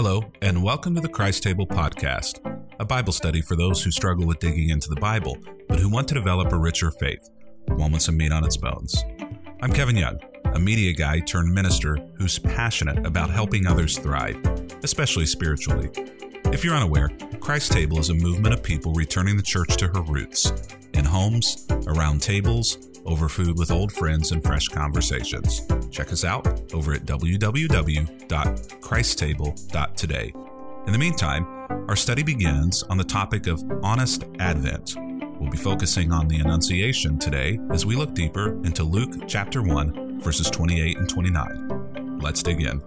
Hello, and welcome to the Christ Table Podcast, a Bible study for those who struggle with digging into the Bible, but who want to develop a richer faith, one with some meat on its bones. I'm Kevin Young, a media guy turned minister who's passionate about helping others thrive, especially spiritually. If you're unaware, Christ Table is a movement of people returning the church to her roots in homes, around tables, over food with old friends, and fresh conversations. Check us out over at www.christtable.today. In the meantime, our study begins on the topic of honest Advent. We'll be focusing on the Annunciation today as we look deeper into Luke chapter 1, verses 28 and 29. Let's dig in.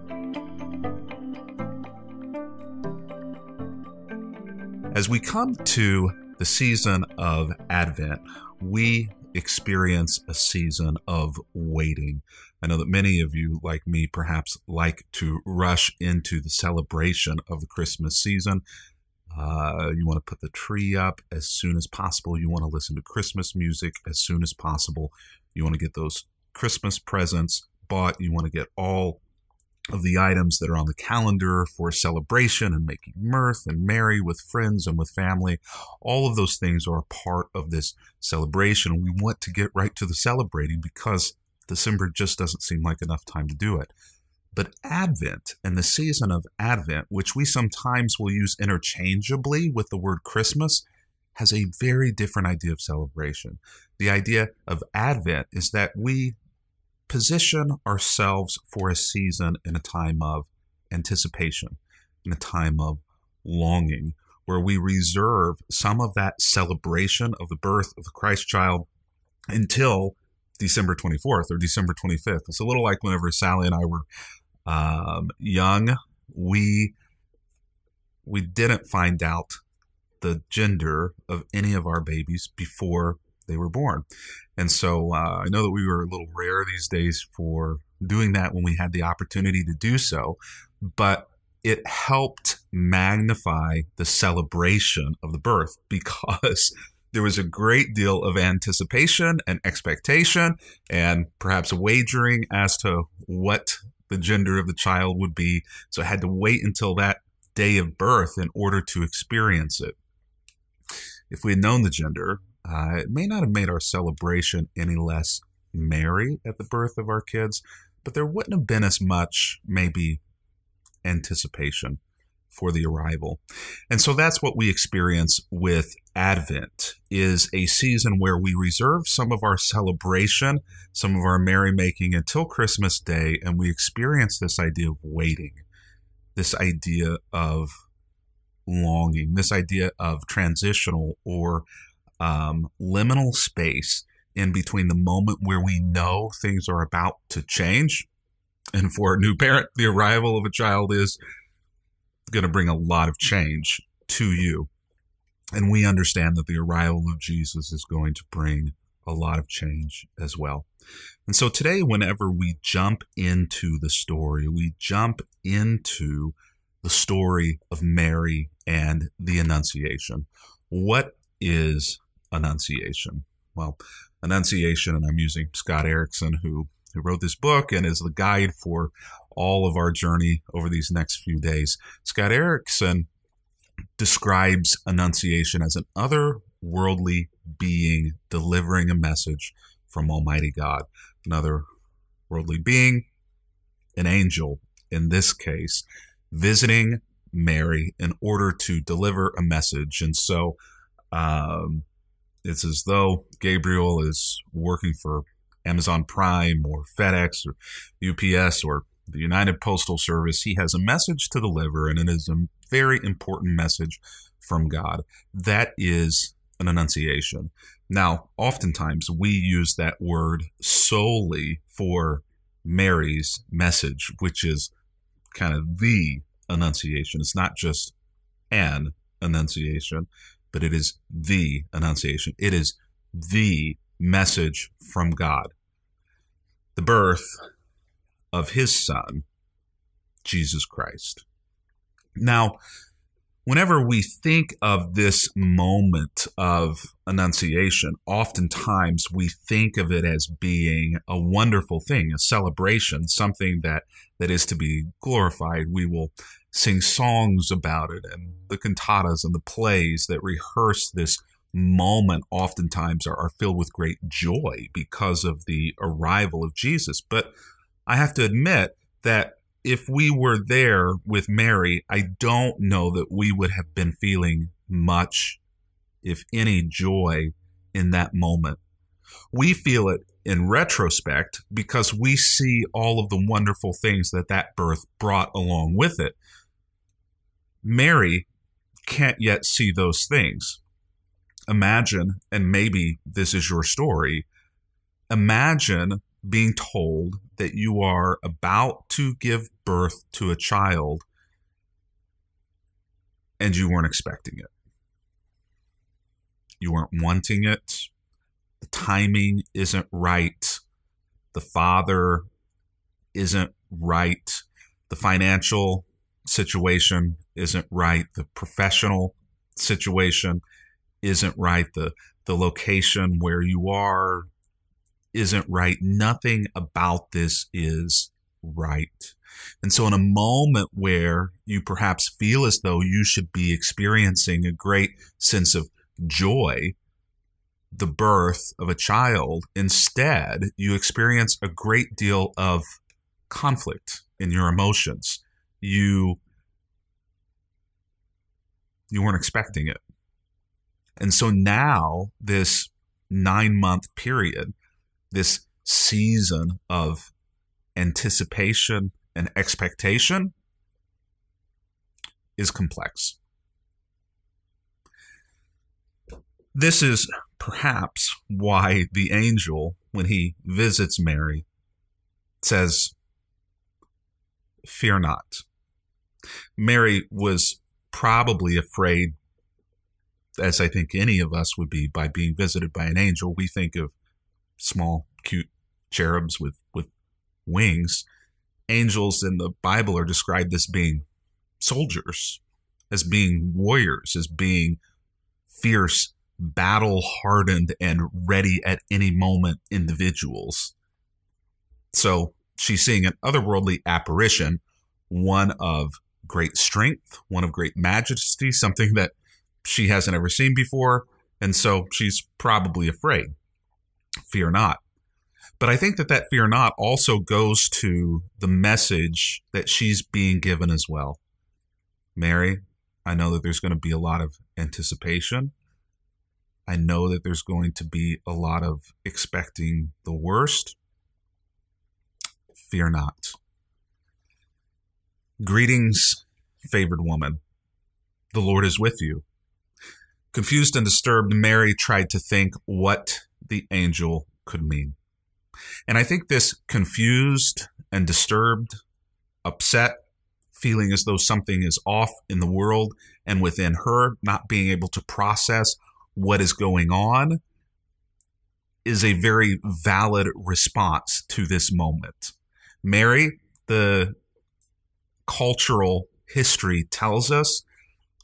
As we come to the season of Advent, we experience a season of waiting. I know that many of you, like me, perhaps like to rush into the celebration of the Christmas season. Uh, you want to put the tree up as soon as possible. You want to listen to Christmas music as soon as possible. You want to get those Christmas presents bought. You want to get all of the items that are on the calendar for celebration and making mirth and merry with friends and with family. All of those things are a part of this celebration. We want to get right to the celebrating because December just doesn't seem like enough time to do it. But Advent and the season of Advent, which we sometimes will use interchangeably with the word Christmas, has a very different idea of celebration. The idea of Advent is that we position ourselves for a season in a time of anticipation, in a time of longing, where we reserve some of that celebration of the birth of the Christ child until December 24th or December 25th. It's a little like whenever Sally and I were um, young, we we didn't find out the gender of any of our babies before they were born. And so uh, I know that we were a little rare these days for doing that when we had the opportunity to do so, but it helped magnify the celebration of the birth because there was a great deal of anticipation and expectation and perhaps wagering as to what the gender of the child would be. So I had to wait until that day of birth in order to experience it. If we had known the gender, uh, it may not have made our celebration any less merry at the birth of our kids, but there wouldn't have been as much, maybe, anticipation for the arrival. And so that's what we experience with Advent is a season where we reserve some of our celebration, some of our merrymaking until Christmas Day and we experience this idea of waiting, this idea of longing, this idea of transitional or um, liminal space in between the moment where we know things are about to change. And for a new parent, the arrival of a child is going to bring a lot of change to you. And we understand that the arrival of Jesus is going to bring a lot of change as well. And so today, whenever we jump into the story, we jump into the story of Mary and the Annunciation. What is Annunciation? Well, Annunciation, and I'm using Scott Erickson, who, who wrote this book and is the guide for all of our journey over these next few days. Scott Erickson describes Annunciation as an otherworldly being delivering a message from Almighty God. Another worldly being, an angel in this case, visiting Mary in order to deliver a message. And so um, it's as though Gabriel is working for Amazon Prime or FedEx or UPS or the United Postal Service. He has a message to deliver, and it is a very important message from God. That is an annunciation. Now, oftentimes we use that word solely for Mary's message, which is kind of the annunciation. It's not just an annunciation but it is the annunciation. It is the message from God. The birth of his son, Jesus Christ. Now, Whenever we think of this moment of Annunciation, oftentimes we think of it as being a wonderful thing, a celebration, something that, that is to be glorified. We will sing songs about it, and the cantatas and the plays that rehearse this moment oftentimes are, are filled with great joy because of the arrival of Jesus. But I have to admit that if we were there with Mary, I don't know that we would have been feeling much, if any, joy in that moment. We feel it in retrospect because we see all of the wonderful things that that birth brought along with it. Mary can't yet see those things. Imagine, and maybe this is your story, imagine being told that you are about to give birth to a child and you weren't expecting it. You weren't wanting it. The timing isn't right. The father isn't right. The financial situation isn't right. The professional situation isn't right. The the location where you are isn't right. Nothing about this is right. And so, in a moment where you perhaps feel as though you should be experiencing a great sense of joy, the birth of a child, instead, you experience a great deal of conflict in your emotions. You you weren't expecting it. And so now this 9 month period this season of anticipation and expectation is complex. This is perhaps why the angel, when he visits Mary, says, Fear not. Mary was probably afraid, as I think any of us would be, by being visited by an angel. We think of small, cute cherubs with, with wings. Angels in the Bible are described as being soldiers, as being warriors, as being fierce, battle hardened, and ready at any moment individuals. So she's seeing an otherworldly apparition, one of great strength, one of great majesty, something that she hasn't ever seen before. And so she's probably afraid fear not. But I think that that fear not also goes to the message that she's being given as well. Mary, I know that there's going to be a lot of anticipation. I know that there's going to be a lot of expecting the worst. Fear not. Greetings, favored woman. The Lord is with you. Confused and disturbed, Mary tried to think what the angel could mean. And I think this confused and disturbed, upset, feeling as though something is off in the world and within her, not being able to process what is going on, is a very valid response to this moment. Mary, the cultural history tells us,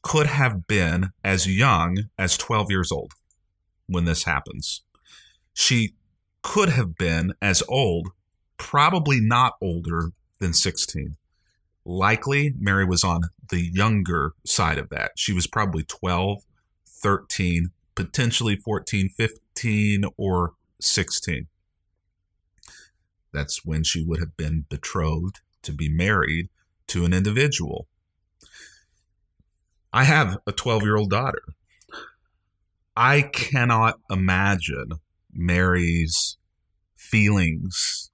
could have been as young as 12 years old when this happens. She could have been as old, probably not older than 16. Likely, Mary was on the younger side of that. She was probably 12, 13, potentially 14, 15, or 16. That's when she would have been betrothed to be married to an individual. I have a 12 year old daughter. I cannot imagine Mary's feelings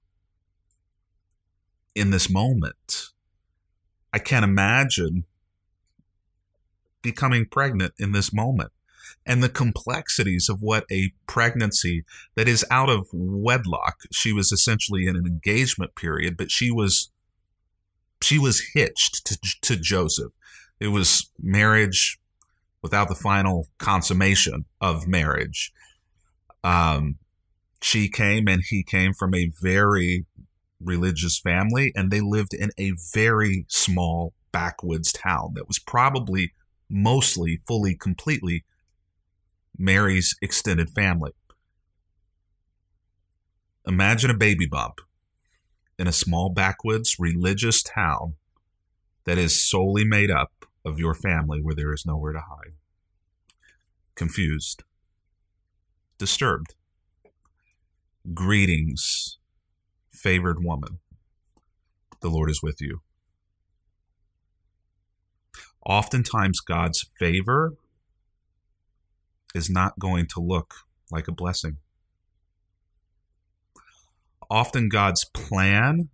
in this moment. I can't imagine becoming pregnant in this moment. And the complexities of what a pregnancy that is out of wedlock. She was essentially in an engagement period but she was she was hitched to, to joseph. It was marriage without the final consummation of marriage um, she came and he came from a very religious family, and they lived in a very small backwoods town that was probably mostly, fully, completely Mary's extended family. Imagine a baby bump in a small backwoods religious town that is solely made up of your family where there is nowhere to hide. Confused, disturbed. Greetings, favored woman. The Lord is with you. Oftentimes, God's favor is not going to look like a blessing. Often, God's plan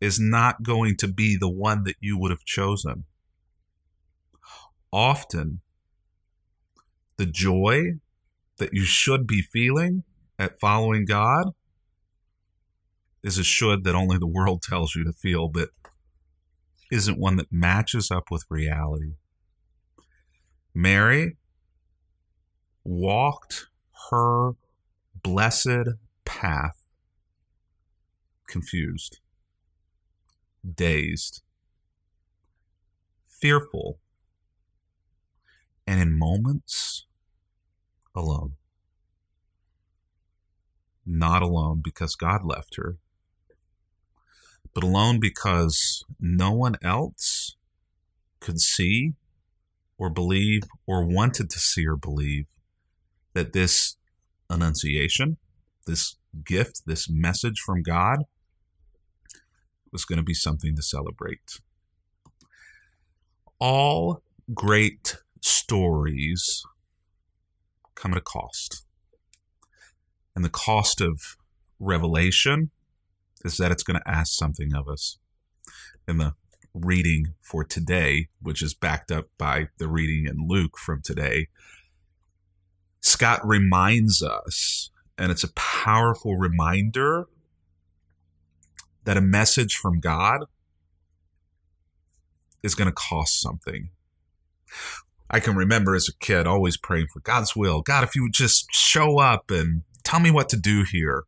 is not going to be the one that you would have chosen. Often, the joy that you should be feeling at following God is a should that only the world tells you to feel, but isn't one that matches up with reality. Mary walked her blessed path confused, dazed, fearful, and in moments alone. Not alone because God left her, but alone because no one else could see or believe or wanted to see or believe that this annunciation, this gift, this message from God was going to be something to celebrate. All great stories come at a cost. And the cost of revelation is that it's going to ask something of us. In the reading for today, which is backed up by the reading in Luke from today, Scott reminds us, and it's a powerful reminder that a message from God is going to cost something. I can remember as a kid always praying for God's will. God, if you would just show up and tell me what to do here.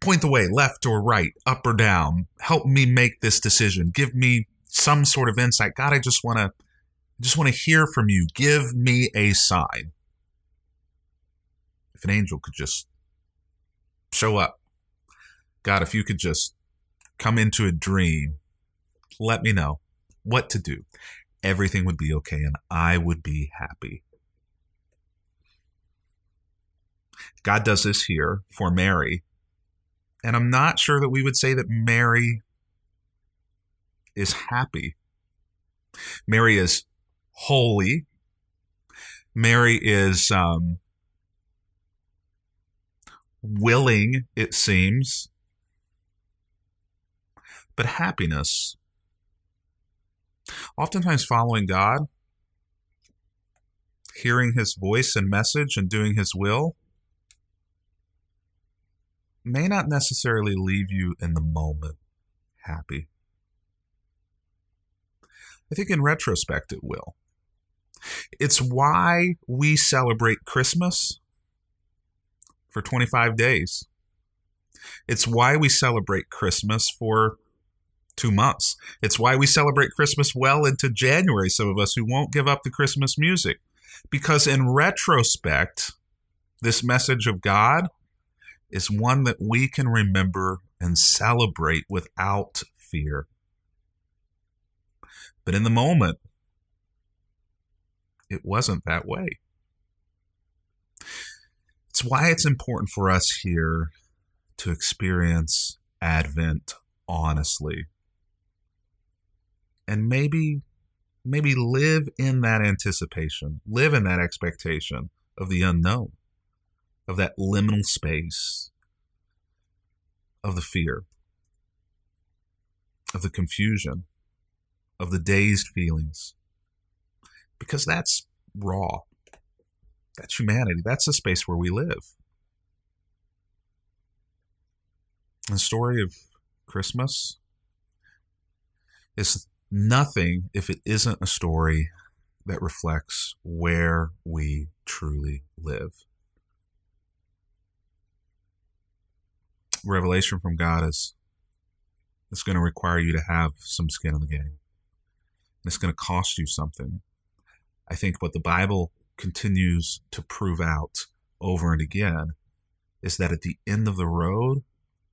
Point the way, left or right, up or down. Help me make this decision. Give me some sort of insight. God, I just want to just want to hear from you. Give me a sign. If an angel could just show up. God, if you could just come into a dream, let me know what to do everything would be okay and I would be happy. God does this here for Mary. And I'm not sure that we would say that Mary is happy. Mary is holy. Mary is um, willing, it seems. But happiness Oftentimes, following God, hearing His voice and message, and doing His will may not necessarily leave you in the moment happy. I think in retrospect it will. It's why we celebrate Christmas for 25 days. It's why we celebrate Christmas for two months. It's why we celebrate Christmas well into January, some of us who won't give up the Christmas music. Because in retrospect, this message of God is one that we can remember and celebrate without fear. But in the moment, it wasn't that way. It's why it's important for us here to experience Advent honestly and maybe maybe live in that anticipation, live in that expectation of the unknown, of that liminal space, of the fear, of the confusion, of the dazed feelings. Because that's raw. That's humanity. That's the space where we live. The story of Christmas is nothing if it isn't a story that reflects where we truly live. Revelation from God is it's going to require you to have some skin in the game. It's going to cost you something. I think what the Bible continues to prove out over and again is that at the end of the road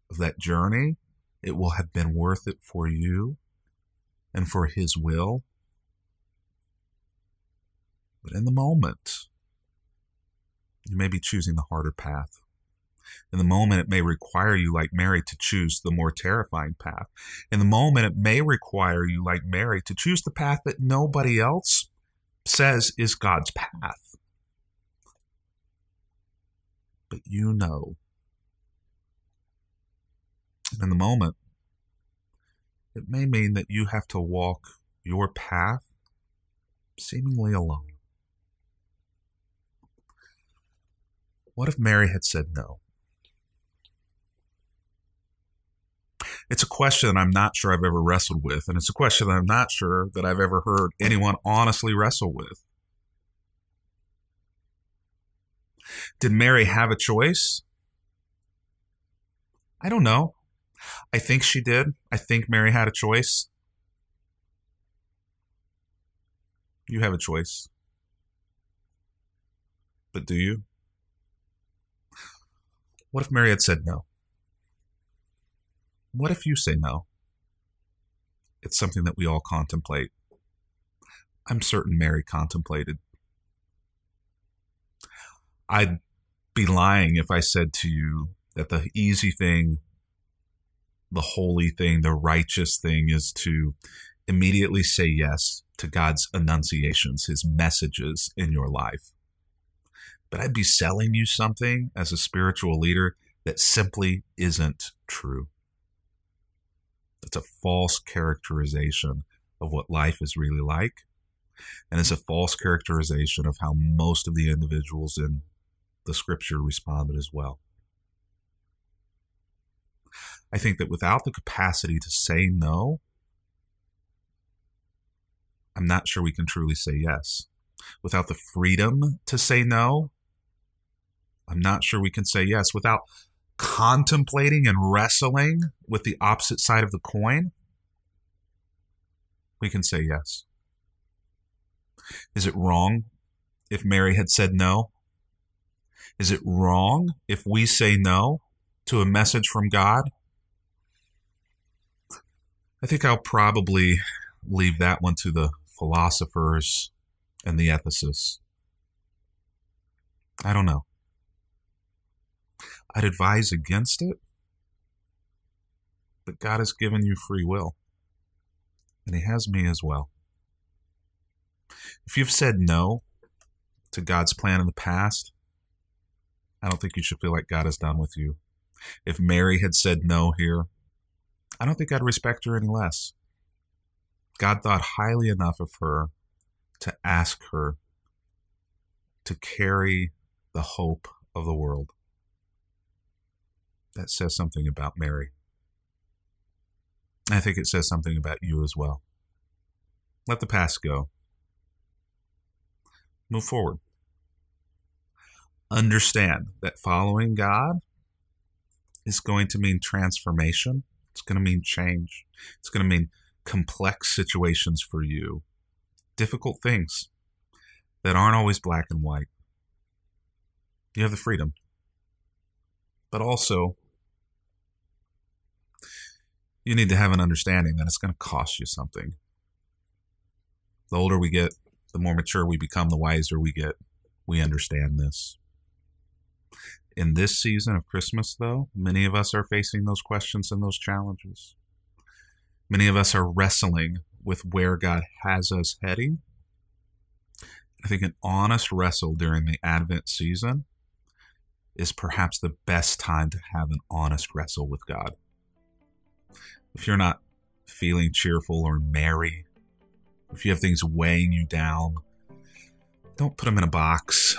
of that journey, it will have been worth it for you and for His will. But in the moment, you may be choosing the harder path. In the moment, it may require you, like Mary, to choose the more terrifying path. In the moment, it may require you, like Mary, to choose the path that nobody else says is God's path. But you know. In the moment, it may mean that you have to walk your path seemingly alone. What if Mary had said no? It's a question that I'm not sure I've ever wrestled with, and it's a question that I'm not sure that I've ever heard anyone honestly wrestle with. Did Mary have a choice? I don't know. I think she did. I think Mary had a choice. You have a choice. But do you? What if Mary had said no? What if you say no? It's something that we all contemplate. I'm certain Mary contemplated. I'd be lying if I said to you that the easy thing, the holy thing, the righteous thing is to immediately say yes to God's annunciations, his messages in your life but I'd be selling you something as a spiritual leader that simply isn't true. It's a false characterization of what life is really like. And it's a false characterization of how most of the individuals in the scripture responded as well. I think that without the capacity to say no, I'm not sure we can truly say yes. Without the freedom to say no, I'm not sure we can say yes without contemplating and wrestling with the opposite side of the coin. We can say yes. Is it wrong if Mary had said no? Is it wrong if we say no to a message from God? I think I'll probably leave that one to the philosophers and the ethicists. I don't know. I'd advise against it. But God has given you free will, and He has me as well. If you've said no to God's plan in the past, I don't think you should feel like God is done with you. If Mary had said no here, I don't think I'd respect her any less. God thought highly enough of her to ask her to carry the hope of the world that says something about Mary. I think it says something about you as well. Let the past go. Move forward. Understand that following God is going to mean transformation. It's going to mean change. It's going to mean complex situations for you, difficult things that aren't always black and white. You have the freedom. But also, you need to have an understanding that it's going to cost you something. The older we get, the more mature we become, the wiser we get. We understand this. In this season of Christmas, though, many of us are facing those questions and those challenges. Many of us are wrestling with where God has us heading. I think an honest wrestle during the Advent season is perhaps the best time to have an honest wrestle with God if you're not feeling cheerful or merry, if you have things weighing you down, don't put them in a box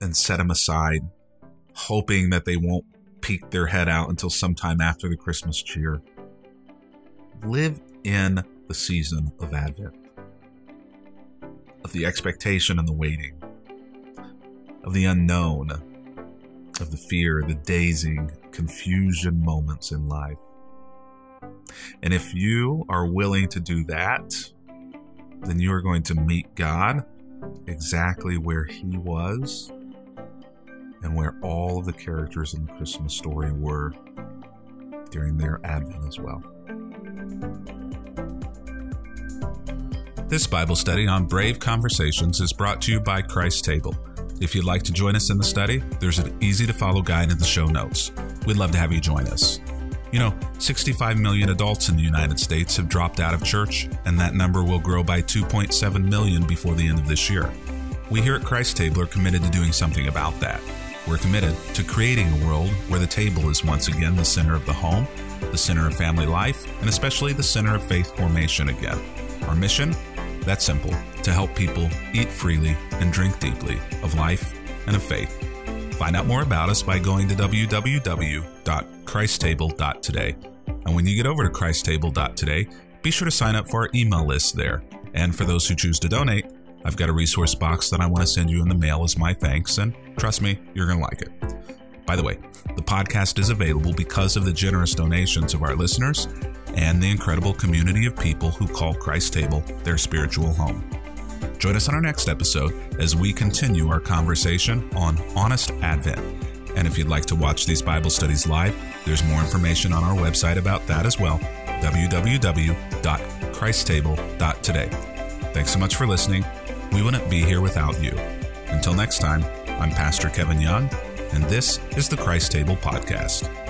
and set them aside, hoping that they won't peek their head out until sometime after the Christmas cheer. Live in the season of Advent, of the expectation and the waiting, of the unknown, of the fear, the dazing, confusion moments in life. And if you are willing to do that, then you are going to meet God exactly where he was and where all of the characters in the Christmas story were during their Advent as well. This Bible study on Brave Conversations is brought to you by Christ Table. If you'd like to join us in the study, there's an easy to follow guide in the show notes. We'd love to have you join us. You know, 65 million adults in the United States have dropped out of church, and that number will grow by 2.7 million before the end of this year. We here at Christ Table are committed to doing something about that. We're committed to creating a world where the table is once again the center of the home, the center of family life, and especially the center of faith formation again. Our mission? That's simple to help people eat freely and drink deeply of life and of faith. Find out more about us by going to www.christtable.today. And when you get over to christtable.today, be sure to sign up for our email list there. And for those who choose to donate, I've got a resource box that I want to send you in the mail as my thanks, and trust me, you're going to like it. By the way, the podcast is available because of the generous donations of our listeners and the incredible community of people who call Christ Table their spiritual home. Join us on our next episode as we continue our conversation on Honest Advent. And if you'd like to watch these Bible studies live, there's more information on our website about that as well www.christtable.today. Thanks so much for listening. We wouldn't be here without you. Until next time, I'm Pastor Kevin Young, and this is the Christ Table Podcast.